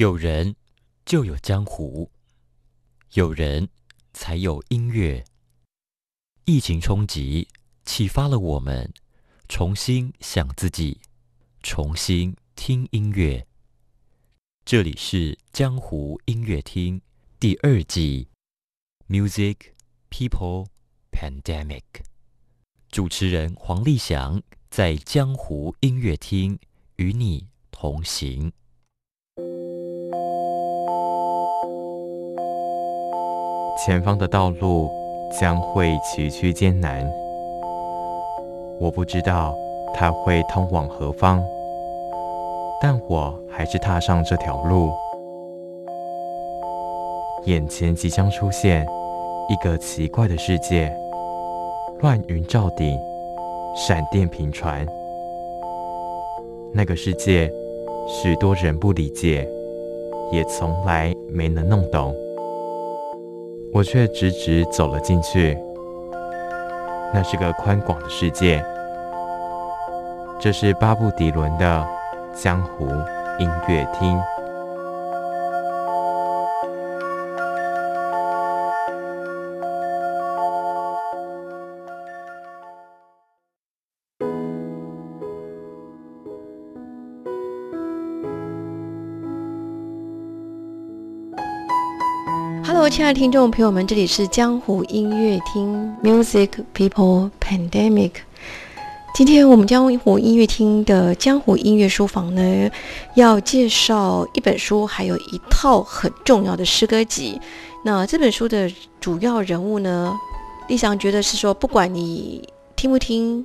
有人就有江湖，有人才有音乐。疫情冲击启发了我们，重新想自己，重新听音乐。这里是江湖音乐厅第二季，Music People Pandemic。主持人黄立翔在江湖音乐厅与你同行。前方的道路将会崎岖艰难，我不知道它会通往何方，但我还是踏上这条路。眼前即将出现一个奇怪的世界，乱云罩顶，闪电频传。那个世界，许多人不理解，也从来没能弄懂。我却直直走了进去。那是个宽广的世界，这是巴布迪伦的江湖音乐厅。亲爱的听众朋友们，这里是江湖音乐厅 Music People Pandemic。今天我们江湖音乐厅的江湖音乐书房呢，要介绍一本书，还有一套很重要的诗歌集。那这本书的主要人物呢，立翔觉得是说，不管你听不听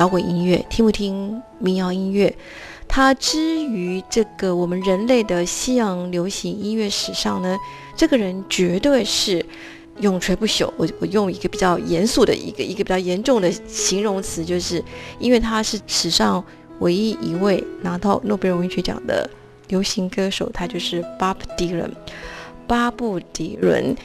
摇滚音乐，听不听民谣音乐。它之于这个我们人类的西洋流行音乐史上呢，这个人绝对是永垂不朽。我我用一个比较严肃的一个一个比较严重的形容词，就是因为他是史上唯一一位拿到诺贝尔文学奖的流行歌手，他就是 Bob Dylan，巴布迪伦。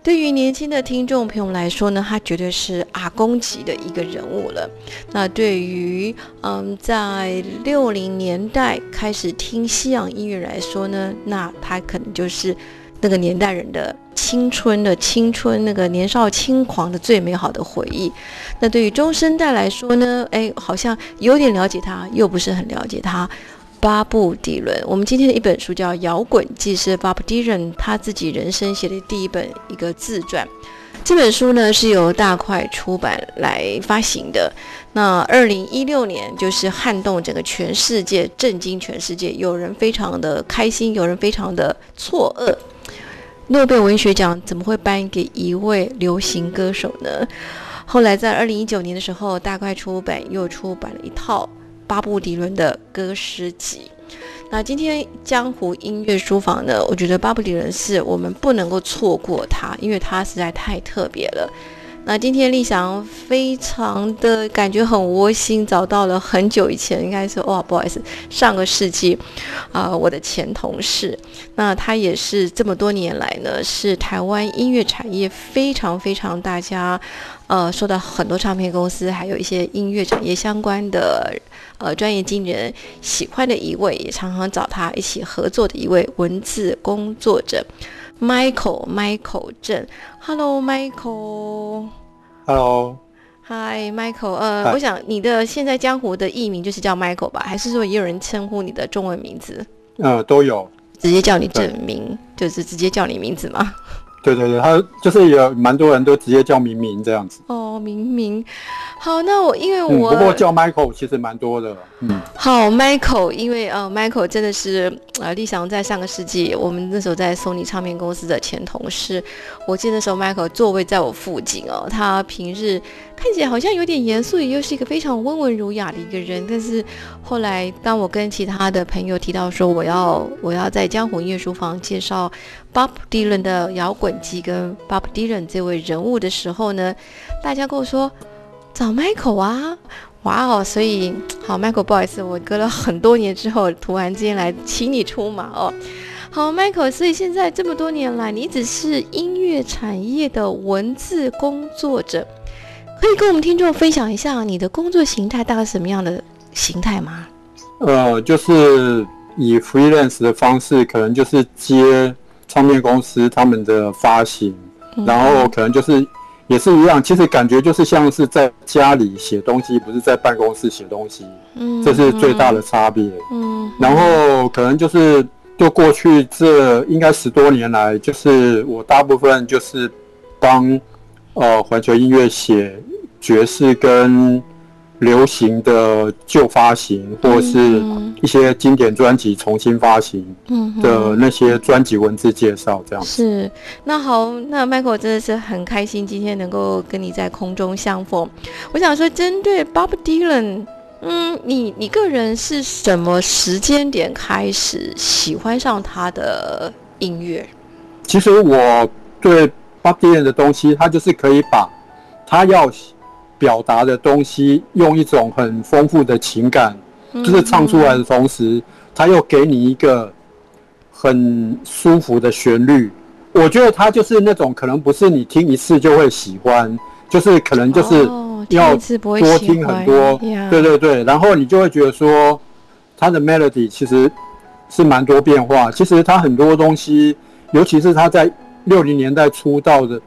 对于年轻的听众朋友来说呢，他绝对是阿公级的一个人物了。那对于嗯，在六零年代开始听西洋音乐来说呢，那他可能就是那个年代人的青春的青春，那个年少轻狂的最美好的回忆。那对于中生代来说呢，哎，好像有点了解他，又不是很了解他。巴布迪伦，我们今天的一本书叫《摇滚记》，是巴布迪伦他自己人生写的第一本一个自传。这本书呢是由大块出版来发行的。那二零一六年就是撼动整个全世界，震惊全世界，有人非常的开心，有人非常的错愕。诺贝尔文学奖怎么会颁给一位流行歌手呢？后来在二零一九年的时候，大块出版又出版了一套。巴布迪伦的歌诗集。那今天江湖音乐书房呢？我觉得巴布迪伦是我们不能够错过他，因为他实在太特别了。那今天立翔非常的感觉很窝心，找到了很久以前，应该是哦，不好意思，上个世纪啊，我的前同事。那他也是这么多年来呢，是台湾音乐产业非常非常大家呃，受到很多唱片公司还有一些音乐产业相关的。呃，专业经纪人喜欢的一位，也常常找他一起合作的一位文字工作者，Michael Michael 郑。Hello，Michael。Hello，Hi，Michael。呃，我想你的现在江湖的艺名就是叫 Michael 吧？还是说也有人称呼你的中文名字？呃，都有。直接叫你正名，就是直接叫你名字吗？对对对，他就是有蛮多人都直接叫明明这样子。哦，明明。好，那我因为我不过叫 Michael 其实蛮多的。嗯，好，Michael，因为呃，Michael 真的是呃，立翔在上个世纪，我们那时候在索尼唱片公司的前同事。我记得那时候 Michael 座位在我附近哦，他平日看起来好像有点严肃，又是一个非常温文儒雅的一个人。但是后来当我跟其他的朋友提到说我要我要在江湖音乐书房介绍 Bob Dylan 的摇滚机跟 Bob Dylan 这位人物的时候呢，大家跟我说。找 Michael 啊，哇哦！所以好，Michael，不好意思，我隔了很多年之后，突然之间来请你出马哦。好，Michael，所以现在这么多年来，你只是音乐产业的文字工作者，可以跟我们听众分享一下你的工作形态大概什么样的形态吗？呃，就是以 freelance 的方式，可能就是接唱片公司他们的发行，然后可能就是也是一样，其实感觉就是像是在家里写东西，不是在办公室写东西，嗯这是最大的差别。嗯然后可能就是就过去这应该十多年来，就是我大部分就是帮呃环球音乐写爵士跟流行的旧发行，或是嗯一些经典专辑重新发行嗯的那些专辑文字介绍，这样。是，那好，那 Michael 真的是很开心今天能够跟你在空中相逢。我想说，针对 Bob Dylan，嗯，你你个人是什么时间点开始喜欢上他的音乐？其实我对 Bob Dylan 的东西，他就是可以把他要表达的东西，用一种很丰富的情感，就是唱出来的同时，他又给你一个很舒服的旋律。我觉得他就是那种可能不是你听一次就会喜欢，就是可能就是哦要多听很多，呀对对对，然后你就会觉得说，他的 melody 其实是蛮多变化。其实他很多东西，尤其是他在六零年代出道的，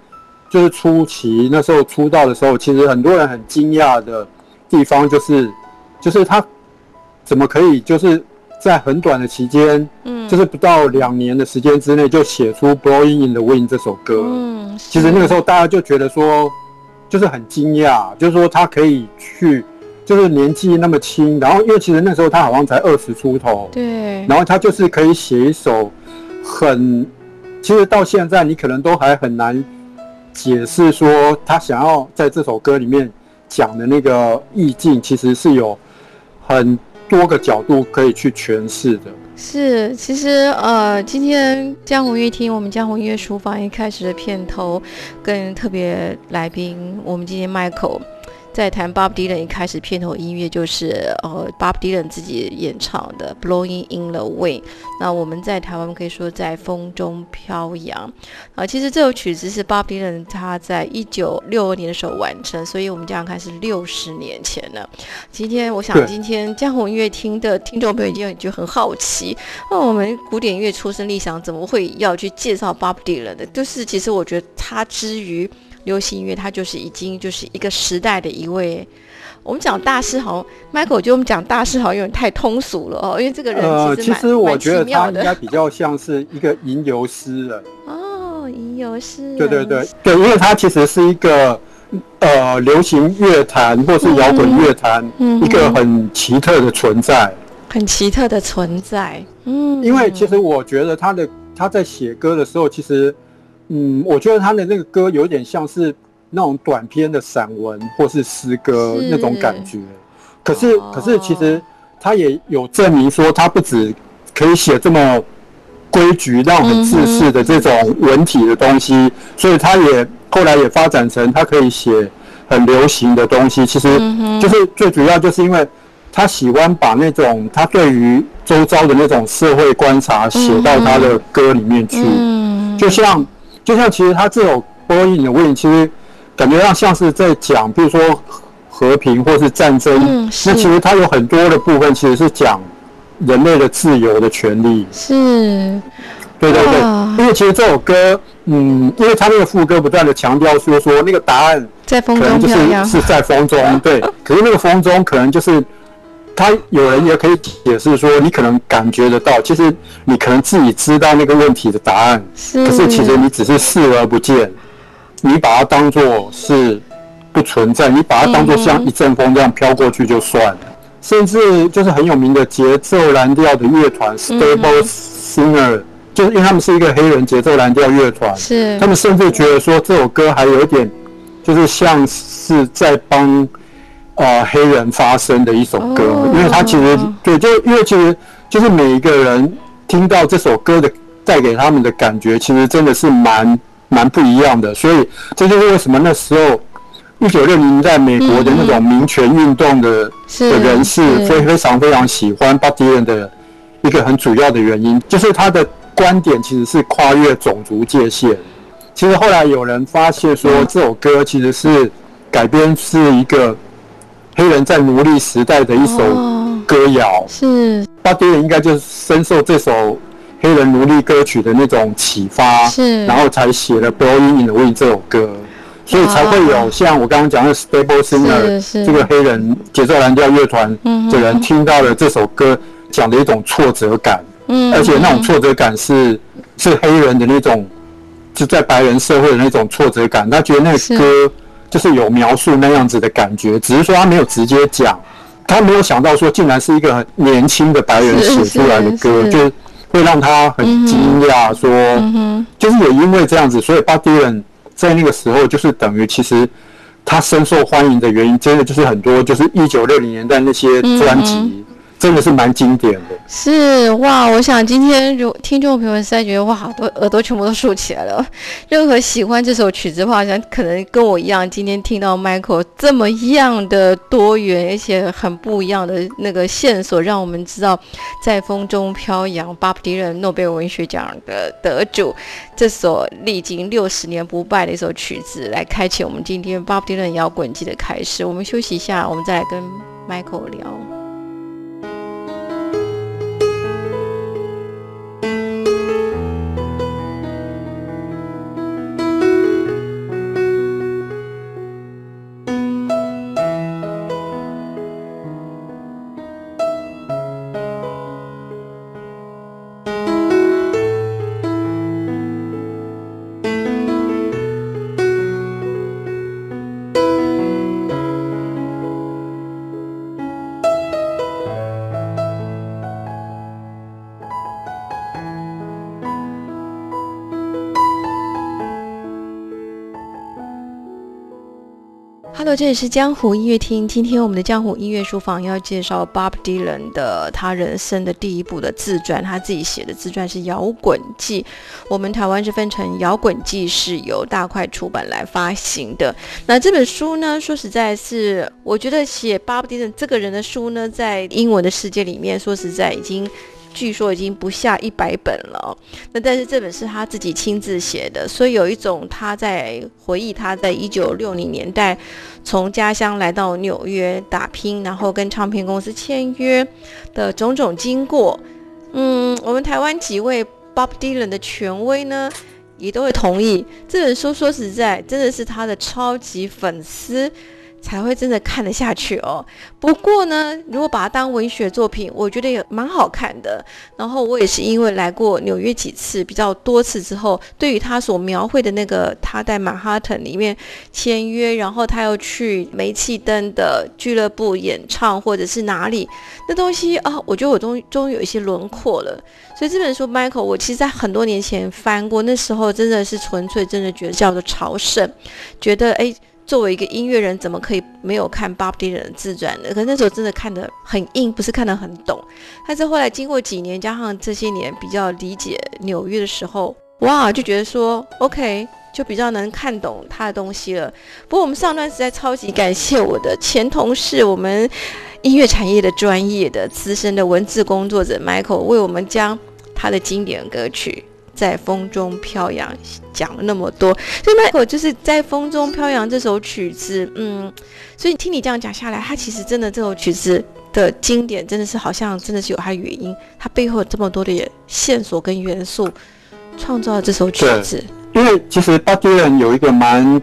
就是初期那时候出道的时候，其实很多人很惊讶的地方就是，就是他怎么可以就是在很短的期间，嗯，就是不到两年的时间之内就写出《Blowing in the Wind》这首歌。嗯，其实那个时候候大家就觉得说，就是很惊讶，就是说他可以去，就是年纪那么轻，然后因为其实那时候他好像才二十出头，对，然后他就是可以写一首很，其实到现在你可能都还很难解释说他想要在这首歌里面讲的那个意境，其实是有很多个角度可以去诠释的。是，其实呃，今天江湖乐厅，我们江湖音乐书房一开始的片头，跟特别来宾，我们今天 Michael 在谈 Bob Dylan 一开始片头音乐就是呃 Bob Dylan 自己演唱的《Blowing in the Wind》。那我们在台湾可以说在风中飘扬啊、其实这首曲子是 Bob Dylan 他在一九六二年的时候完成，所以我们这样看是六十年前了。今天我想今天江湖音乐厅的听众朋友一定就很好奇，那我们古典音乐出身立想怎么会要去介绍 Bob Dylan 的？就是其实我觉得他之于流行音乐，他就是已经就是一个时代的一位。我们讲大师好像，Michael 我觉得我们讲大师好像有点太通俗了哦，因为这个人呃，其实我蛮觉得他应该比较像是一个吟游诗人。哦，吟游诗人，对对对对，因为他其实是一个呃流行乐坛或是摇滚乐坛嗯一个很奇特的存在。很奇特的存在，嗯，因为其实我觉得他的他在写歌的时候，其实嗯，我觉得他的那个歌有点像是那种短篇的散文或是诗歌那种感觉。可是哦可是其实他也有证明说，他不止可以写这么规矩、让很自式的这种文体的东西，所以他也后来也发展成他可以写很流行的东西。其实就是最主要就是因为他喜欢把那种他对于周遭的那种社会观察写到他的歌里面去。嗯，就像就像其实他这首《波音的问题，其实感觉上像是在讲，比如说和平或是战争。嗯是那其实它有很多的部分其实是讲人类的自由的权利。是对对对，因为其实这首歌，嗯，因为他那个副歌不断的强调说说那个答案在风可能就是是在风中，对。可是那个风中可能就是，他有人也可以解释说，你可能感觉得到，其实你可能自己知道那个问题的答案，是。可是其实你只是视而不见，你把它当做是不存在，你把它当做像一阵风这样飘过去就算了。甚至就是很有名的节奏蓝调的乐团 Stable Singer，就是因为他们是一个黑人节奏蓝调乐团，是。他们甚至觉得说这首歌还有一点，就是像是在帮呃黑人发声的一首歌，哦。因为他其实对，就因为其实就是每一个人听到这首歌的带给他们的感觉，其实真的是蛮蛮不一样的，所以这就是为什么那时候。一九六零年代美国的那种民权运动的是的人士是。非非常非常喜欢巴迪人的一个很主要的原因，就是他的观点其实是跨越种族界限。其实后来有人发现说，这首歌其实是改编是一个黑人在奴隶时代的一首哦。歌谣。是。巴迪伦应该就是深受这首黑人奴隶歌曲的那种启发，是，然后才写了《Blowing in the Wind》这首歌，所以才会有像我刚刚讲的 Stable Singer 是这个黑人节奏蓝调乐团嗯的人听到了这首歌讲的一种挫折感，嗯。而且那种挫折感是是黑人的那种，就在白人社会的那种挫折感。他觉得那个歌就是有描述那样子的感觉，只是说他没有直接讲，他没有想到说竟然是一个很年轻的白人写出来的歌，就会让他很惊讶，说、就是也因为这样子，所以巴迪伦在那个时候就是等于其实。他深受欢迎的原因，真的就是很多，就是一九六零年代那些专辑，嗯真的是蛮经典的。是哇，我想今天如听众朋友们实在觉得哇，好多耳朵全部都竖起来了。任何喜欢这首曲子的话，想可能跟我一样，今天听到 Michael 这么样的多元，而且很不一样的那个线索，让我们知道在风中飘扬巴布迪伦诺贝尔文学奖的得主，这首历经六十年不败的一首曲子，来开启我们今天巴布迪伦摇滚季的开始。我们休息一下，我们再来跟 Michael 聊。这里是江湖音乐厅。今天我们的江湖音乐书房要介绍 Bob Dylan 的他人生的第一部的自传，他自己写的自传是《摇滚记》。我们台湾是分成《摇滚记》是由大块出版来发行的。那这本书呢，说实在是，我觉得写 Bob Dylan 这个人的书呢，在英文的世界里面，说实在已经。据说已经不下一百本了，那但是这本是他自己亲自写的，所以有一种他在回忆他在一九六零年代从家乡来到纽约打拼，然后跟唱片公司签约的种种经过。嗯，我们台湾几位 Bob Dylan 的权威呢，也都会同意这本书。说实在，真的是他的超级粉丝。才会真的看得下去哦。不过呢，如果把它当文学作品，我觉得也蛮好看的。然后我也是因为来过纽约几次，比较多次之后，对于他所描绘的那个他在曼哈顿里面签约，然后他又去煤气灯的俱乐部演唱，或者是哪里那东西啊，我觉得我终终于有一些轮廓了。所以这本书，Michael，我其实在很多年前翻过，那时候真的是纯粹真的觉得叫做朝圣，觉得哎。作为一个音乐人，怎么可以没有看 Bob Dylan 的自传呢？可是那时候真的看得很硬，不是看得很懂。但是后来经过几年，加上这些年比较理解纽约的时候，哇，就觉得说 OK，就比较能看懂他的东西了。不过我们上段实在超级感谢我的前同事，我们音乐产业的专业的资深的文字工作者 Michael 为我们将他的经典歌曲。在风中飘扬，讲了那么多，所以 Michael 就是在风中飘扬这首曲子，嗯，所以听你这样讲下来，它其实真的这首曲子的经典，真的是好像真的是有它的原因，它背后有这么多的线索跟元素，创造了这首曲子。因为其实巴迪伦有一个蛮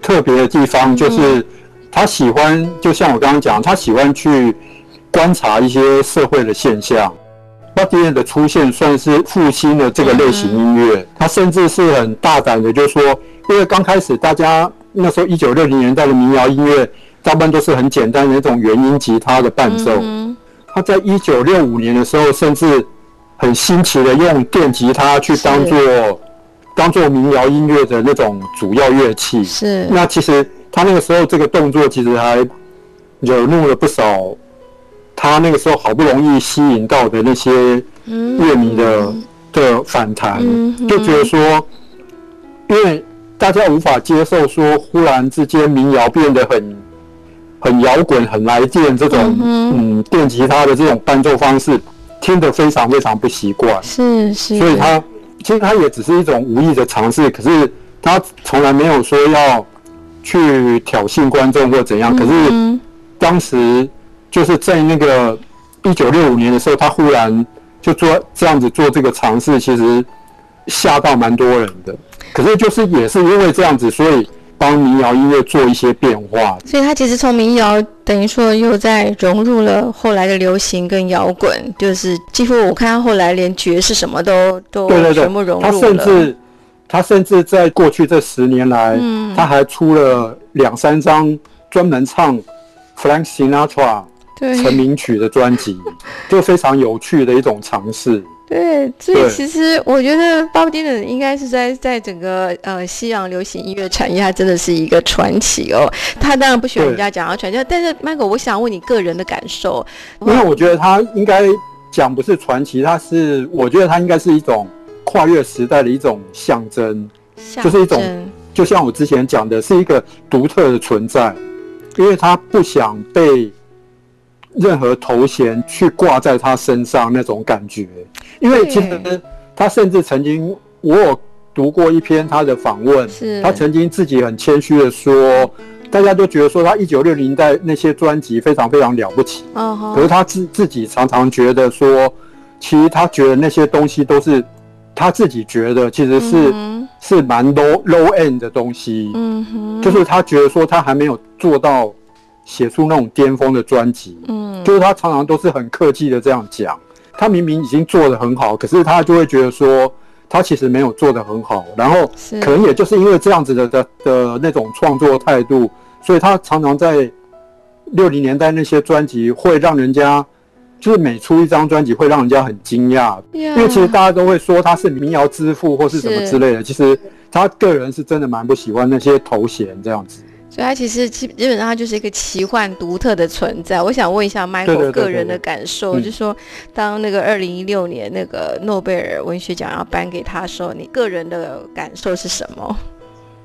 特别的地方，就是他喜欢，就像我刚刚讲，他喜欢去观察一些社会的现象。巴迪伦的出现算是复兴了这个类型音乐，他甚至是很大胆的，就是说，因为刚开始大家那时候一九六零年代的民谣音乐，大部分都是很简单的那种原音吉他的伴奏。他在一九六五年的时候，甚至很新奇的用电吉他去当做当做民谣音乐的那种主要乐器。是。那其实他那个时候这个动作，其实还惹怒了不少。他那个时候好不容易吸引到的那些乐迷的的反弹，就觉得说，因为大家无法接受说，忽然之间民谣变得很很摇滚、很来电这种嗯电吉他的这种伴奏方式，听得非常非常不习惯。是是，所以他其实他也只是一种无意的尝试，可是他从来没有说要去挑衅观众或怎样。可是当时。就是在那个一九六五年的时候，他忽然就做这样子做这个尝试，其实吓到蛮多人的。可是就是也是因为这样子，所以帮民谣音乐做一些变化。所以他其实从民谣等于说又在融入了后来的流行跟摇滚，就是几乎我看他后来连爵士什么都都全部融入了。他甚至他甚至在过去这十年来，他还出了两三张专门唱 Frank Sinatra 成名曲的专辑，就非常有趣的一种尝试。对，所以其实我觉得鲍勃迪伦应该是在在整个呃西洋流行音乐产业，他真的是一个传奇哦。他当然不喜欢人家讲他传奇，但是 Michael，我想问你个人的感受。因为我觉得他应该讲不是传奇，他是我觉得他应该是一种跨越时代的一种象征，就是一种就像我之前讲的，是一个独特的存在，因为他不想被。任何头衔去挂在他身上那种感觉，因为其实他甚至曾经，我有读过一篇他的访问，他曾经自己很谦虚的说，大家都觉得说他一九六零代那些专辑非常非常了不起，可是他自自己常常觉得说，其实他觉得那些东西都是他自己觉得其实是是蛮 low low end 的东西，嗯哼，就是他觉得说他还没有做到。写出那种巅峰的专辑，嗯，就是他常常都是很客气的这样讲，他明明已经做的很好，可是他就会觉得说他其实没有做的很好，然后可能也就是因为这样子的的的那种创作态度，所以他常常在六零年代那些专辑会让人家就是每出一张专辑会让人家很惊讶，因为其实大家都会说他是民谣之父或是什么之类的，其实他个人是真的蛮不喜欢那些头衔这样子。所以它其实基基本上它就是一个奇幻独特的存在。我想问一下 Michael 个人的感受，就是说，当那个二零一六年那个诺贝尔文学奖要颁给他的时候，你个人的感受是什么？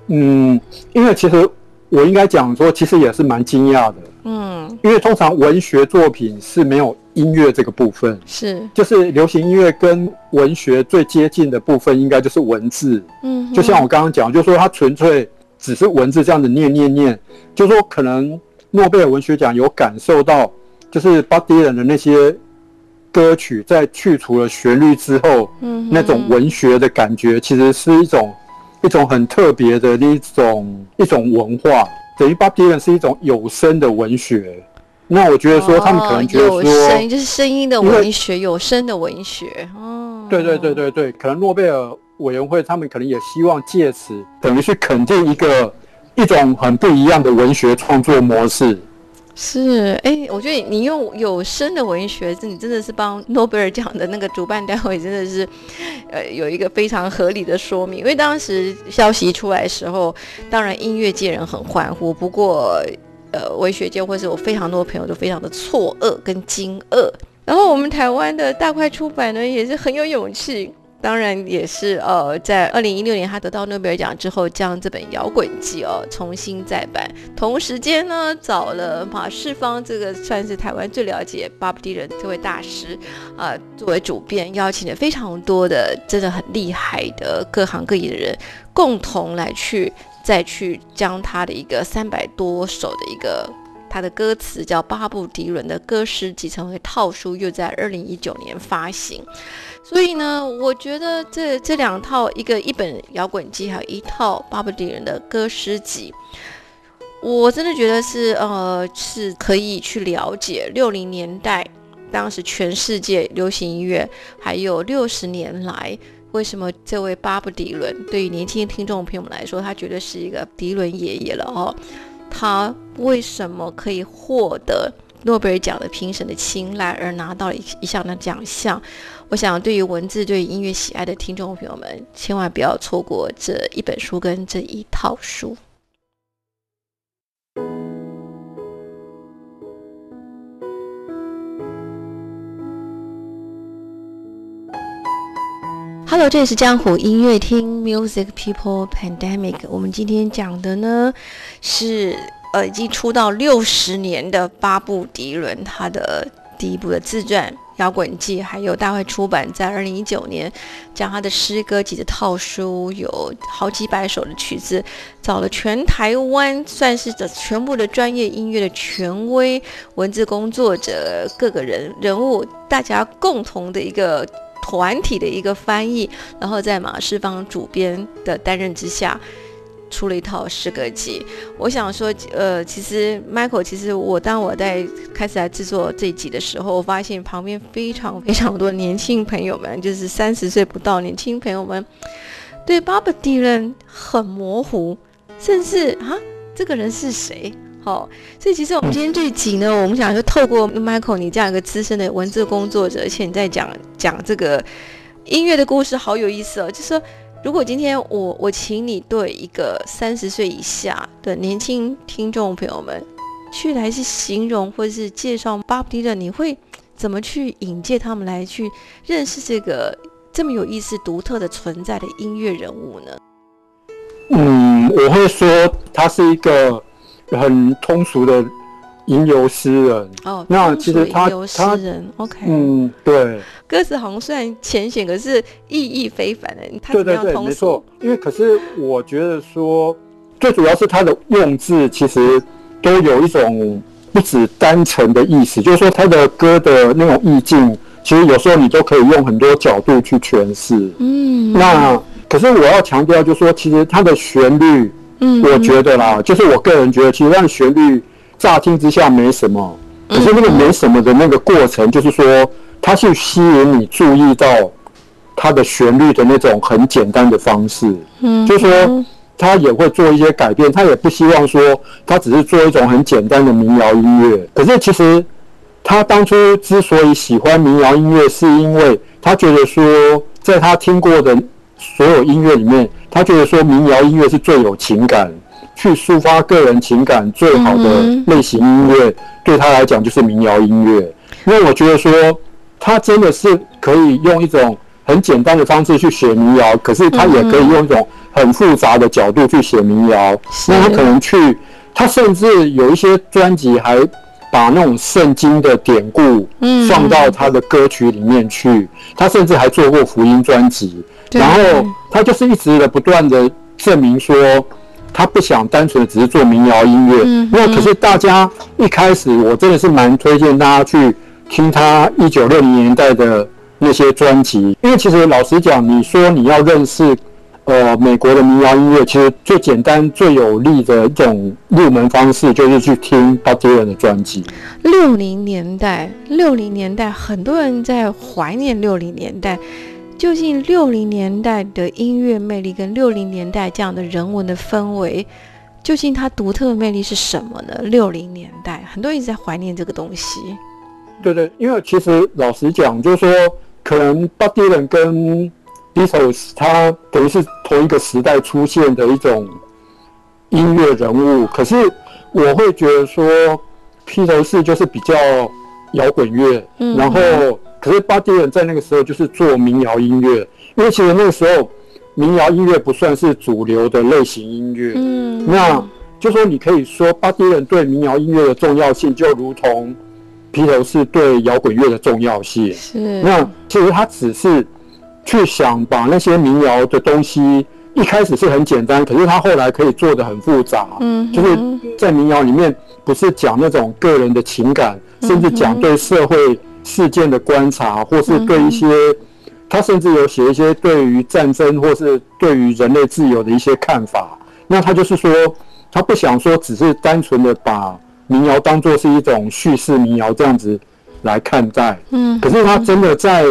嗯，因为其实我应该讲说，其实也是蛮惊讶的。嗯，因为通常文学作品是没有音乐这个部分，是就是流行音乐跟文学最接近的部分，应该就是文字。嗯，就像我刚刚讲，就是说它纯粹。只是文字这样子念念念，就说可能诺贝尔文学奖有感受到，就是巴迪人的那些歌曲在去除了旋律之后，嗯，那种文学的感觉，其实是一种一种很特别的一种一种文化，等于巴迪人是一种有声的文学。那我觉得说他们可能觉得说，就是声音的文学，有声的文学。哦，对对对对对，可能诺贝尔。委员会他们可能也希望借此等于去肯定一个一种很不一样的文学创作模式。是，哎，我觉得你用有声的文学，你真的是帮诺贝尔奖的那个主办单位真的是，呃，有一个非常合理的说明。因为当时消息出来的时候，当然音乐界人很欢呼，不过，呃，文学界或者我非常多朋友都非常的错愕跟惊愕。然后我们台湾的大块出版呢，也是很有勇气。当然也是，呃，在二零一六年他得到诺贝尔奖之后，将这本《摇滚记》哦重新再版。同时间呢，找了马世芳，这个算是台湾最了解巴布迪人这位大师，啊，作为主编，邀请了非常多的真的很厉害的各行各业的人，共同来去再去将他的一个三百多首的一个他的歌词叫巴布迪伦的歌诗集成为套书，又在二零一九年发行。所以呢，我觉得这这两套，一个一本摇滚集，还有一套巴布迪人的歌诗集，我真的觉得是呃是可以去了解六零年代当时全世界流行音乐，还有六十年来为什么这位巴布迪伦对于年轻听众朋友们来说，他绝对是一个迪伦爷爷了哦。他为什么可以获得诺贝尔奖的评审的青睐，而拿到了一一项的奖项？我想，对于文字、对音乐喜爱的听众朋友们，千万不要错过这一本书跟这一套书。Hello，这里是江湖音乐厅 Music People Pandemic。我们今天讲的呢是呃，已经出道六十年的巴布迪伦他的。第一部的自传《摇滚记》，还有大会出版在二零一九年，将他的诗歌集的套书有好几百首的曲子，找了全台湾算是的全部的专业音乐的权威文字工作者各个人人物，大家共同的一个团体的一个翻译，然后在马世芳主编的担任之下。出了一套诗歌集，我想说，呃，其实 Michael，其实我当我在开始来制作这一集的时候，我发现旁边非常非常多年轻朋友们，就是三十岁不到年轻朋友们，对 Bob Dylan 很模糊，甚至啊，这个人是谁？哦，所以其实我们今天这一集呢，我们想就透过 Michael 你这样一个资深的文字工作者，而且你在讲讲这个音乐的故事，好有意思哦，就是说。如果今天我我请你对一个三十岁以下的年轻听众朋友们去来去形容或者是介绍 Bob Dylan，你会怎么去引介他们来去认识这个这么有意思、独特的存在的音乐人物呢？嗯，我会说他是一个很通俗的。吟游诗人哦，那其实他他人 OK，嗯，对，歌词好像虽然浅显，可是意义非凡的。对对对，没错。因为可是我觉得说，最主要是他的用字其实都有一种不止单纯的意思，就是说他的歌的那种意境，其实有时候你都可以用很多角度去诠释。嗯，那可是我要强调，就是说其实它的旋律，嗯，我觉得啦，就是我个人觉得，其实让旋律。乍听之下没什么，可是那个没什么的那个过程，就是说，它去吸引你注意到它的旋律的那种很简单的方式。嗯，就是说，他也会做一些改变，他也不希望说，他只是做一种很简单的民谣音乐。可是其实他当初之所以喜欢民谣音乐，是因为他觉得说，在他听过的所有音乐里面，他觉得说民谣音乐是最有情感。去抒发个人情感最好的类型音乐，对他来讲就是民谣音乐。因为我觉得说，他真的是可以用一种很简单的方式去写民谣，可是他也可以用一种很复杂的角度去写民谣。那他可能去，他甚至有一些专辑还把那种圣经的典故放到他的歌曲里面去。他甚至还做过福音专辑，然后他就是一直的不断的证明说。他不想单纯的只是做民谣音乐，因为可是大家一开始我真的是蛮推荐大家去听他一九六零年代的那些专辑，因为其实老实讲，你说你要认识呃美国的民谣音乐，其实最简单最有力的一种入门方式就是去听 Bob Dylan 的专辑。六零年代，六零年代，很多人在怀念六零年代。究竟六零年代的音乐魅力跟六零年代这样的人文的氛围，究竟它独特的魅力是什么呢？六零年代很多人一直在怀念这个东西。对对，因为其实老实讲，就是说，可能 Bob Dylan 跟 Beatles 他等于是同一个时代出现的一种音乐人物，可是我会觉得说，披头士就是比较摇滚乐，嗯然后。可是巴迪伦在那个时候就是做民谣音乐，因为其实那个时候民谣音乐不算是主流的类型音乐。嗯，那就说你可以说巴迪伦对民谣音乐的重要性，就如同披头士对摇滚乐的重要性。是。那其实他只是去想把那些民谣的东西，一开始是很简单，可是他后来可以做的很复杂。嗯，就是在民谣里面，不是讲那种个人的情感，甚至讲对社会。事件的观察，或是对一些，他甚至有写一些对于战争或是对于人类自由的一些看法。那他就是说，他不想说只是单纯的把民谣当做是一种叙事民谣这样子来看待。嗯。可是他真的在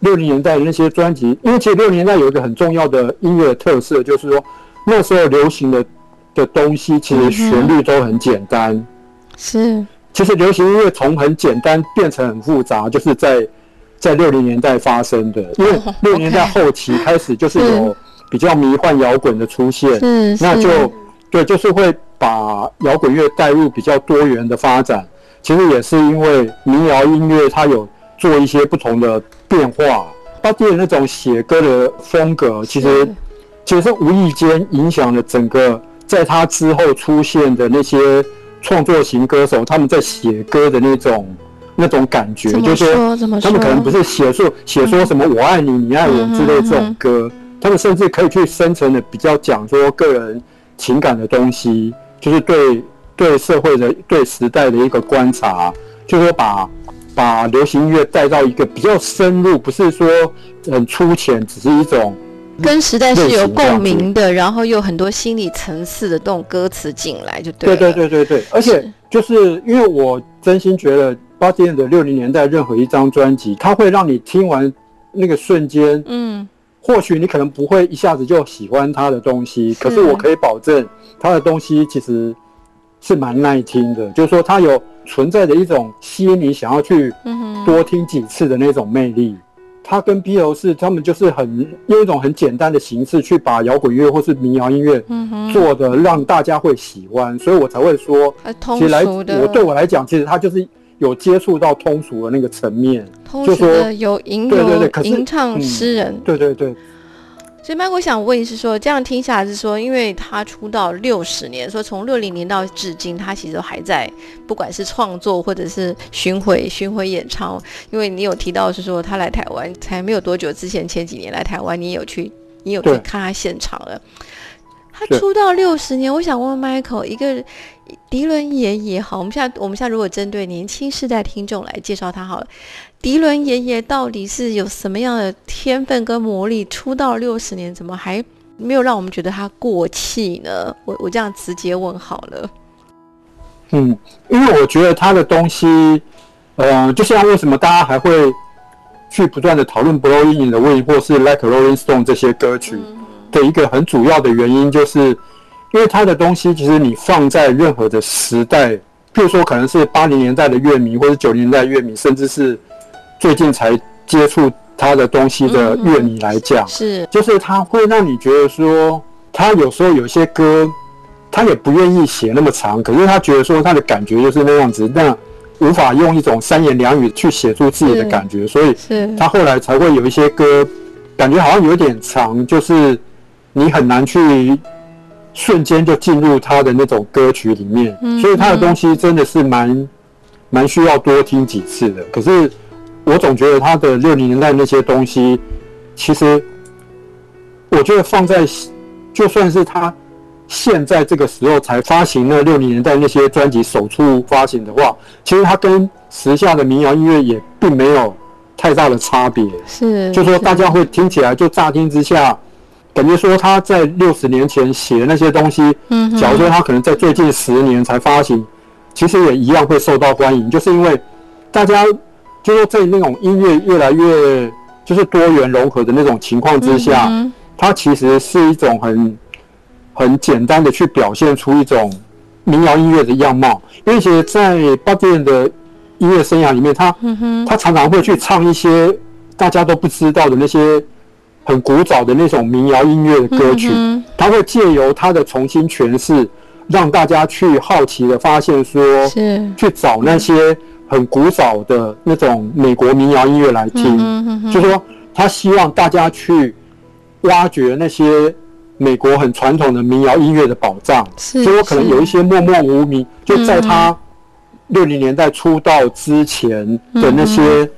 六零年代的那些专辑，因为其实六零年代有一个很重要的音乐特色，就是说那时候流行的的东西其实旋律都很简单。是。其实流行音乐从很简单变成很复杂，就是在在六零年代发生的。因为六零年代后期开始就是有比较迷幻摇滚的出现，那就对，就是会把摇滚乐带入比较多元的发展。其实也是因为民谣音乐它有做一些不同的变化，巴蒂的那种写歌的风格，其实其实无意间影响了整个在他之后出现的那些。创作型歌手他们在写歌的那种那种感觉，就是？他们可能不是写说写说什么“我爱你，你爱我”之类这种歌，他们甚至可以去深层的比较讲说个人情感的东西，就是对对社会的、对时代的一个观察，就是说把把流行音乐带到一个比较深入，不是说很粗浅，只是一种跟时代是有共鸣的，然后又很多心理层次的这种歌词进来，就对对了。对对对对，而且就是因为我真心觉得八点的六零年代任何一张专辑，它会让你听完那个瞬间，嗯，或许你可能不会一下子就喜欢他的东西，可是我可以保证他的东西其实是蛮耐听的，就是说他有存在着一种吸引你想要去多听几次的那种魅力。他跟 B L 是他们就是很用一种很简单的形式去把摇滚乐或是民谣音乐做的让大家会喜欢，所以我才会说，其实来，我对我来讲，其实他就是有接触到通俗的那个层面。通俗就说的有吟对对游吟唱嗯诗人。对对对，所以麦，我想问是说，这样听下来是说，因为他出道六十年，说从六零年到至今，他其实都还在，不管是创作或者是巡回巡回演唱。因为你有提到是说他来台湾才没有多久之前，前几年来台湾，你有去，你有去看他现场了。他出道六十年，我想问 Michael，一个迪伦爷爷好，我们现在我们现在如果针对年轻世代听众来介绍他好了，迪伦爷爷到底是有什么样的天分跟魔力？出道六十年，怎么还没有让我们觉得他过气呢？我我这样直接问好了。嗯，因为我觉得他的东西，呃，就像为什么大家还会去不断的讨论《Blowing in the Wind》或是《Like Rolling Stone》这些歌曲的一个很主要的原因，就是因为他的东西，其实你放在任何的时代，譬如说可能是八零年代的乐迷，或者九零年代乐迷，甚至是最近才接触他的东西的乐迷来讲，是，就是他会让你觉得说，他有时候有些歌，他也不愿意写那么长，可是他觉得说他的感觉就是那样子，那无法用一种三言两语去写出自己的感觉，所以是，他后来才会有一些歌，感觉好像有点长，就是你很难去瞬间就进入他的那种歌曲里面，嗯所以他的东西真的是蛮蛮需要多听几次的。可是我总觉得他的六零年代那些东西，其实我觉得放在就算是他现在这个时候才发行那六零年代那些专辑首出发行的话，其实他跟时下的民谣音乐也并没有太大的差别。是，就说大家会听起来，就乍听之下，感觉说他在六十年前写的那些东西，嗯假如说他可能在最近十年才发行，其实也一样会受到欢迎，就是因为大家就说在那种音乐越来越就是多元融合的那种情况之下，嗯它其实是一种很很简单的去表现出一种民谣音乐的样貌。因为其实，在 Bob Dylan 的音乐生涯里面，他嗯哼，他常常会去唱一些大家都不知道的那些很古早的那种民谣音乐的歌曲。嗯他会借由他的重新诠释，让大家去好奇的发现说，是，去找那些很古早的那种美国民谣音乐来听。就说他希望大家去挖掘那些美国很传统的民谣音乐的宝藏。是，就我可能有一些默默无名，就在他六零年代出道之前的那些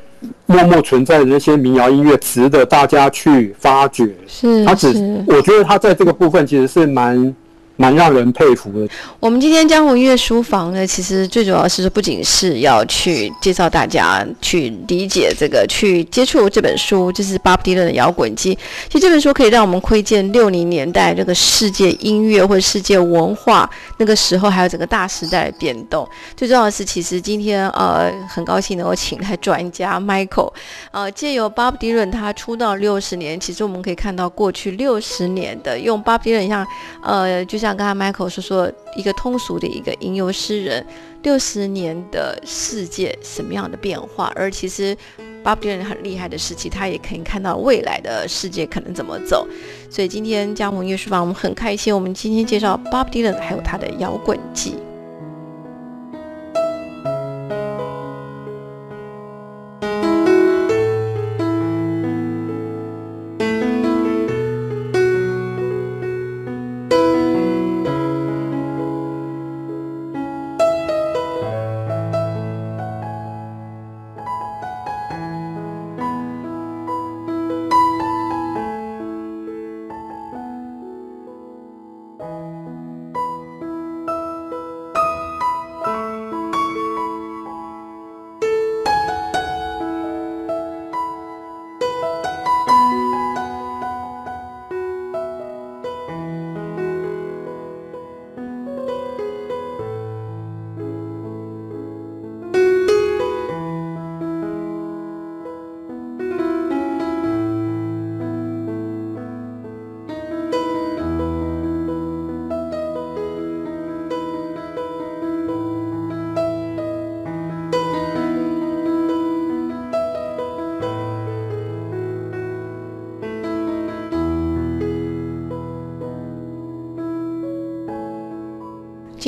默默存在的那些民谣音乐，值得大家去发掘。是他只，我觉得他在这个部分其实是蛮蛮让人佩服的。我们今天江湖音乐书房呢，其实最主要是不仅是要去介绍大家去理解这个，去接触这本书，就是巴布迪伦的摇滚机。其实这本书可以让我们窥见六零年代这个世界音乐或者世界文化那个时候，还有整个大时代的变动。最重要的是，其实今天呃很高兴能够请来 专家 Michael，呃借由巴布迪伦他出道六十年，其实我们可以看到过去六十年的用 Bob Dylan 像呃就像刚刚 Michael 说说一个通俗的一个吟游诗人，六十年的世界什么样的变化，而其实 Bob Dylan 很厉害的时期他也可以看到未来的世界可能怎么走。所以今天加盟乐书房我们很开心，我们今天介绍 Bob Dylan 还有他的摇滚记。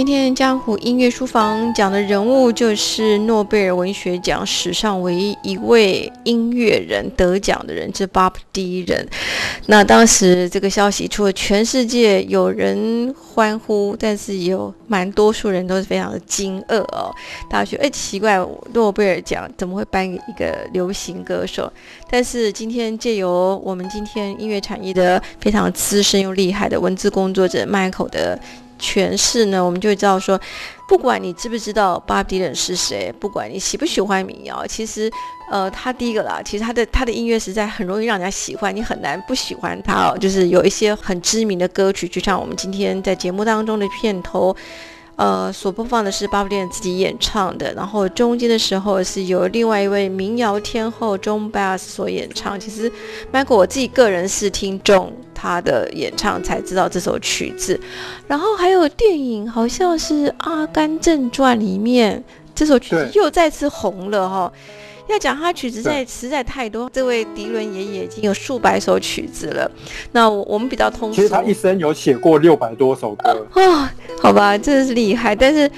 今天江湖音乐书房讲的人物就是诺贝尔文学奖史上唯一一位音乐人得奖的人，是 Bob Dylan。那当时这个消息出了，全世界有人欢呼，但是有蛮多数人都是非常的惊愕哦。大家觉得，哎，奇怪，诺贝尔奖怎么会颁给一个流行歌手？但是今天借由我们今天音乐产业的非常资深又厉害的文字工作者麦口的。诠释呢，我们就会知道说，不管你知不知道巴迪伦是谁，不管你喜不喜欢民谣，其实，呃，他第一个啦，其实他的他的音乐实在很容易让人家喜欢，你很难不喜欢他哦。就是有一些很知名的歌曲，就像我们今天在节目当中的片头。呃，所播放的是巴布列自己演唱的，然后中间的时候是由另外一位民谣天后 John Bass 所演唱。其实，Michael 我自己个人是听众他的演唱才知道这首曲子，然后还有电影，好像是《阿甘正传》里面这首曲子又再次红了哈。要讲他曲子在实在太多，这位迪伦爷爷已经有数百首曲子了。那我们比较通俗，其实他一生有写过六百多首歌哦，好吧，真的是厉害，但是。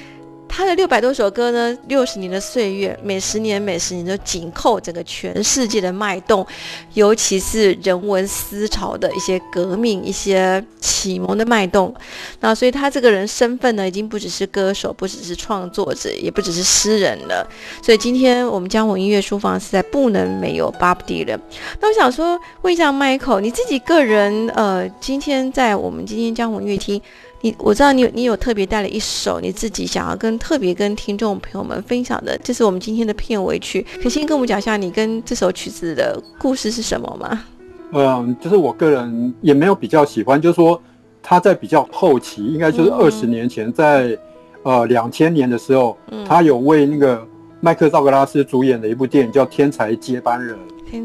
他的六百多首歌呢，六十年的岁月，每十年每十年都紧扣整个全世界的脉动，尤其是人文思潮的一些革命、一些启蒙的脉动。那所以他这个人身份呢，已经不只是歌手，不只是创作者，也不只是诗人了。所以今天我们江湖音乐书房实在不能没有 Bob Dylan。那我想说，问一下 Michael，你自己个人，呃，今天在我们今天江湖音乐厅。你我知道你你有特别带了一首你自己想要跟特别跟听众朋友们分享的，这是我们今天的片尾曲，可以先跟我们讲一下你跟这首曲子的故事是什么吗？嗯，就是我个人也没有比较喜欢，就是说他在比较后期，应该就是二十年前，在呃两千年的时候，他有为那个麦克道格拉斯主演的一部电影叫《天才接班人》，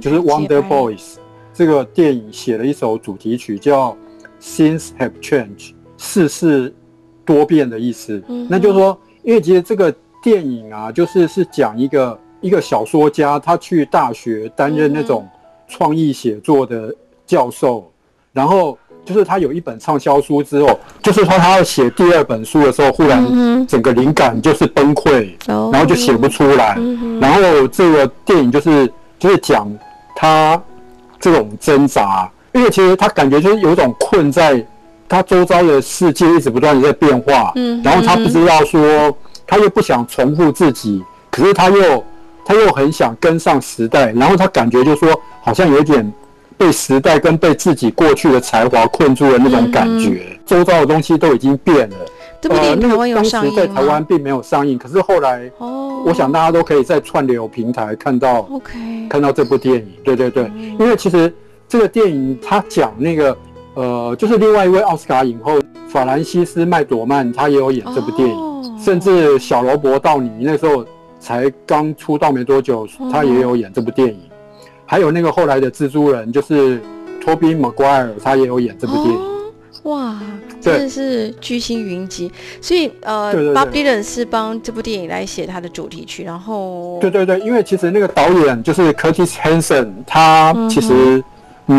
就是《Wonder Boys》这个电影写了一首主题曲叫《Things Have Changed》。世事多变的意思，那就是说，因为其实这个电影啊，就是是讲一个一个小说家，他去大学担任那种创意写作的教授，然后就是他有一本畅销书之后，就是说他要写第二本书的时候，忽然整个灵感就是崩溃，然后就写不出来，然后这个电影就是就是讲他这种挣扎，因为其实他感觉就是有一种困在。他周遭的世界一直不断的在变化，嗯，然后他不知道说，他又不想重复自己，可是他又他又很想跟上时代，然后他感觉就说，好像有点被时代跟被自己过去的才华困住的那种感觉。周遭的东西都已经变了。这部电影台湾有上映当时在台湾并没有上映，可是后来，哦，我想大家都可以在串流平台看到，OK，看到这部电影。对对对，因为其实这个电影它讲那个。呃，就是另外一位奥斯卡影后法兰西斯麦朵曼，她也有演这部电影，甚至小罗伯道尼那时候才刚出道没多久，他也有演这部电影。还有那个后来的蜘蛛人，就是托宾·马奎尔，他也有演这部电影。哇，真的是巨星云集。所以呃，Bob Dylan 是帮这部电影来写他的主题曲，然后对对对，因为其实那个导演就是 Curtis Hanson，他其实。嗯，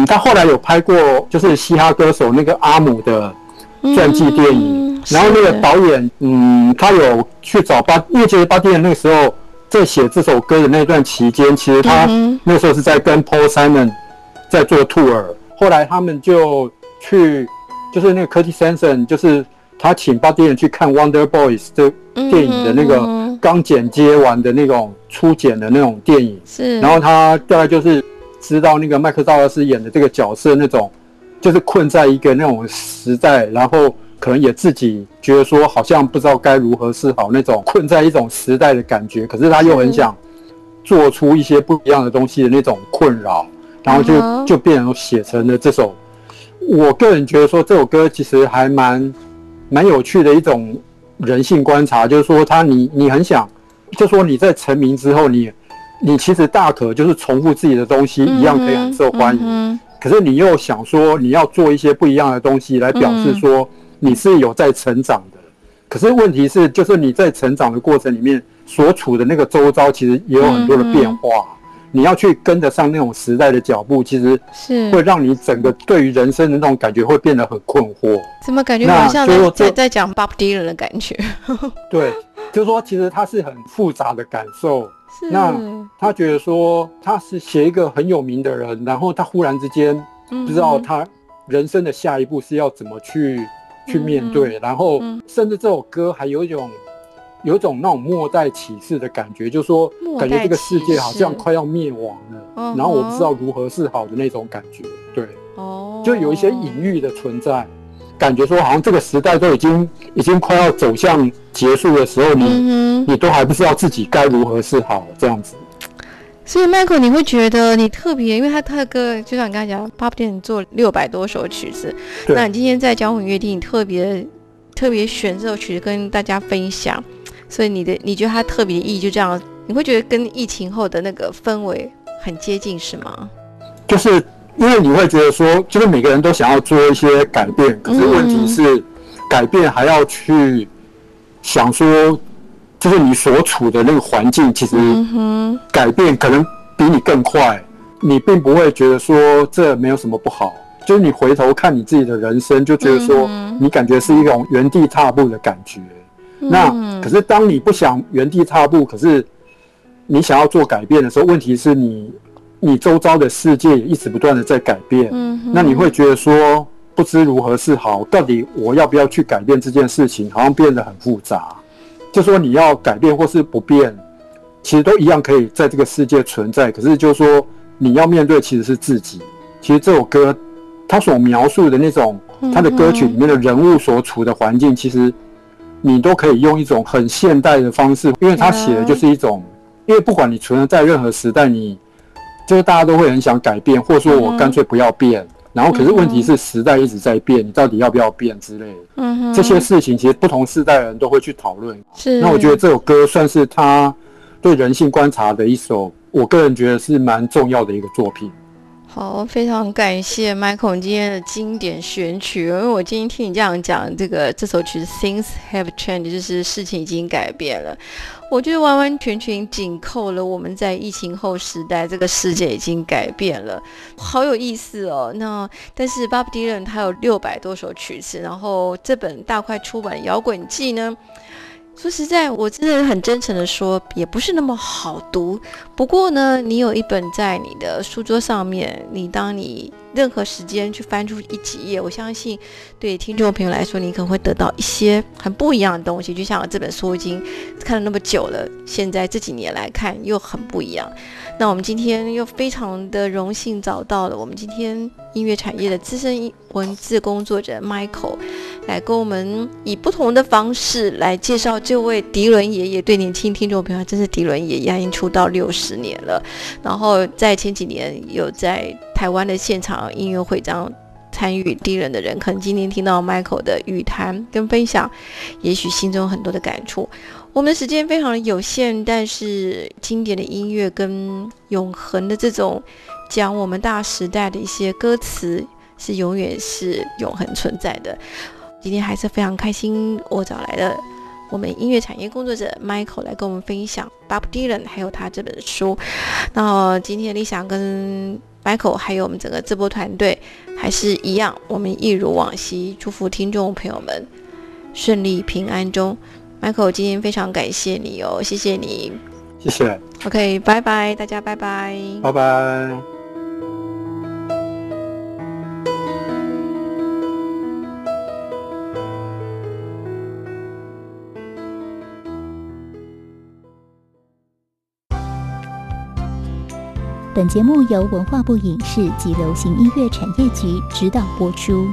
他后来有拍过，就是嘻哈歌手那个阿姆的传记电影。然后那个导演，嗯，他有去找巴，因为其实巴蒂恩那个时候在写这首歌的那段期间，其实他那时候是在跟 Paul Simon 在做 tour。后来他们就去，就是那个 Curtis Hanson，就是他请巴蒂恩去看 Wonder Boys 的电影的那个刚剪接完的那种初剪的那种电影。是。然后他大概就是。知道那个麦克道尔斯演的这个角色，那种就是困在一个那种时代，然后可能也自己觉得说好像不知道该如何是好，那种困在一种时代的感觉。可是他又很想做出一些不一样的东西的那种困扰，然后就就变成写成了这首。我个人觉得说这首歌其实还蛮蛮有趣的一种人性观察，就是说他你你很想，就说你在成名之后你。你其实大可就是重复自己的东西，一样可以很受欢迎。可是你又想说你要做一些不一样的东西来表示说你是有在成长的。可是问题是，就是你在成长的过程里面所处的那个周遭，其实也有很多的变化。你要去跟得上那种时代的脚步，其实是会让你整个对于人生的那种感觉会变得很困惑。怎么感觉那好像在在在讲 Bob Dylan 的感觉？对，就是说其实它是很复杂的感受。是。那他觉得说他是写一个很有名的人，然后他忽然之间不不知道他人生的下一步是要怎么去去面对，然后嗯甚至这首歌还有一种有一种那种末代启示的感觉，就是说感觉这个世界好像快要灭亡了，然后我不知道如何是好的那种感觉，对，哦，就有一些隐喻的存在，感觉说好像这个时代都已经已经快要走向结束的时候，你、嗯。你都还不知道自己该如何是好，这样子。所以，Michael，你会觉得你特别，因为他他的歌，就像你刚才讲，Bob Dylan 做六百多首曲子，对那你今天在交响乐厅，你特别特别选这首曲子跟大家分享，所以你的你觉得它特别的意义就这样，你会觉得跟疫情后的那个氛围很接近，是吗？就是因为你会觉得说，就是每个人都想要做一些改变，可是问题是，改变还要去想说，就是你所处的那个环境，其实改变可能比你更快，你并不会觉得说这没有什么不好。就是你回头看你自己的人生，就觉得说嗯，你感觉是一种原地踏步的感觉。那嗯可是当你不想原地踏步，可是你想要做改变的时候，问题是你你周遭的世界也一直不断的在改变，嗯，那你会觉得说不知如何是好，到底我要不要去改变这件事情，好像变得很复杂。就说你要改变或是不变，其实都一样可以在这个世界存在。可是就是说你要面对其实是自己。其实这首歌它所描述的那种它的歌曲里面的人物所处的环境，其实你都可以用一种很现代的方式，因为他写的就是一种，因为不管你存在在任何时代，你就是大家都会很想改变，或者说我干脆不要变。然后可是问题是时代一直在变，你到底要不要变之类的嗯哼，这些事情，其实不同世代的人都会去讨论。是，那我觉得这首歌算是他对人性观察的一首，我个人觉得是蛮重要的一个作品。好，非常感谢 Michael 今天的经典选曲，因为我今天听你这样讲，这个这首曲子 Things Have Changed，就是事情已经改变了。我觉得完完全全紧扣了我们在疫情后时代，这个世界已经改变了，好有意思哦。那但是 Bob Dylan 他有六百多首曲子，然后这本大块出版《摇滚记》呢。说实在，我真的很真诚的说，也不是那么好读。不过呢，你有一本在你的书桌上面，你当你任何时间去翻出一几页，我相信对听众朋友来说，你可能会得到一些很不一样的东西。就像我这本书已经看了那么久了，现在这几年来看又很不一样。那我们今天又非常的荣幸找到了我们今天音乐产业的资深文字工作者 Michael，来跟我们以不同的方式来介绍这位迪伦爷爷。对年轻听众朋友，真是迪伦爷爷，已经出道六十年了。然后在前几年有在台湾的现场音乐会这样参与迪伦的人，可能今天听到 Michael 的语谈跟分享，也许心中有很多的感触。我们时间非常的有限，但是经典的音乐跟永恒的这种讲我们大时代的一些歌词，是永远是永恒存在的。今天还是非常开心，我找来了我们音乐产业工作者 Michael 来跟我们分享 Bob Dylan 还有他这本书。那今天理想跟 Michael 还有我们整个直播团队还是一样，我们一如往昔，祝福听众朋友们顺利平安中。Michael，今天非常感谢你哦，谢谢你。谢谢，OK，拜拜，大家拜拜。拜拜。本节目由文化部影视及流行音乐产业局指导播出。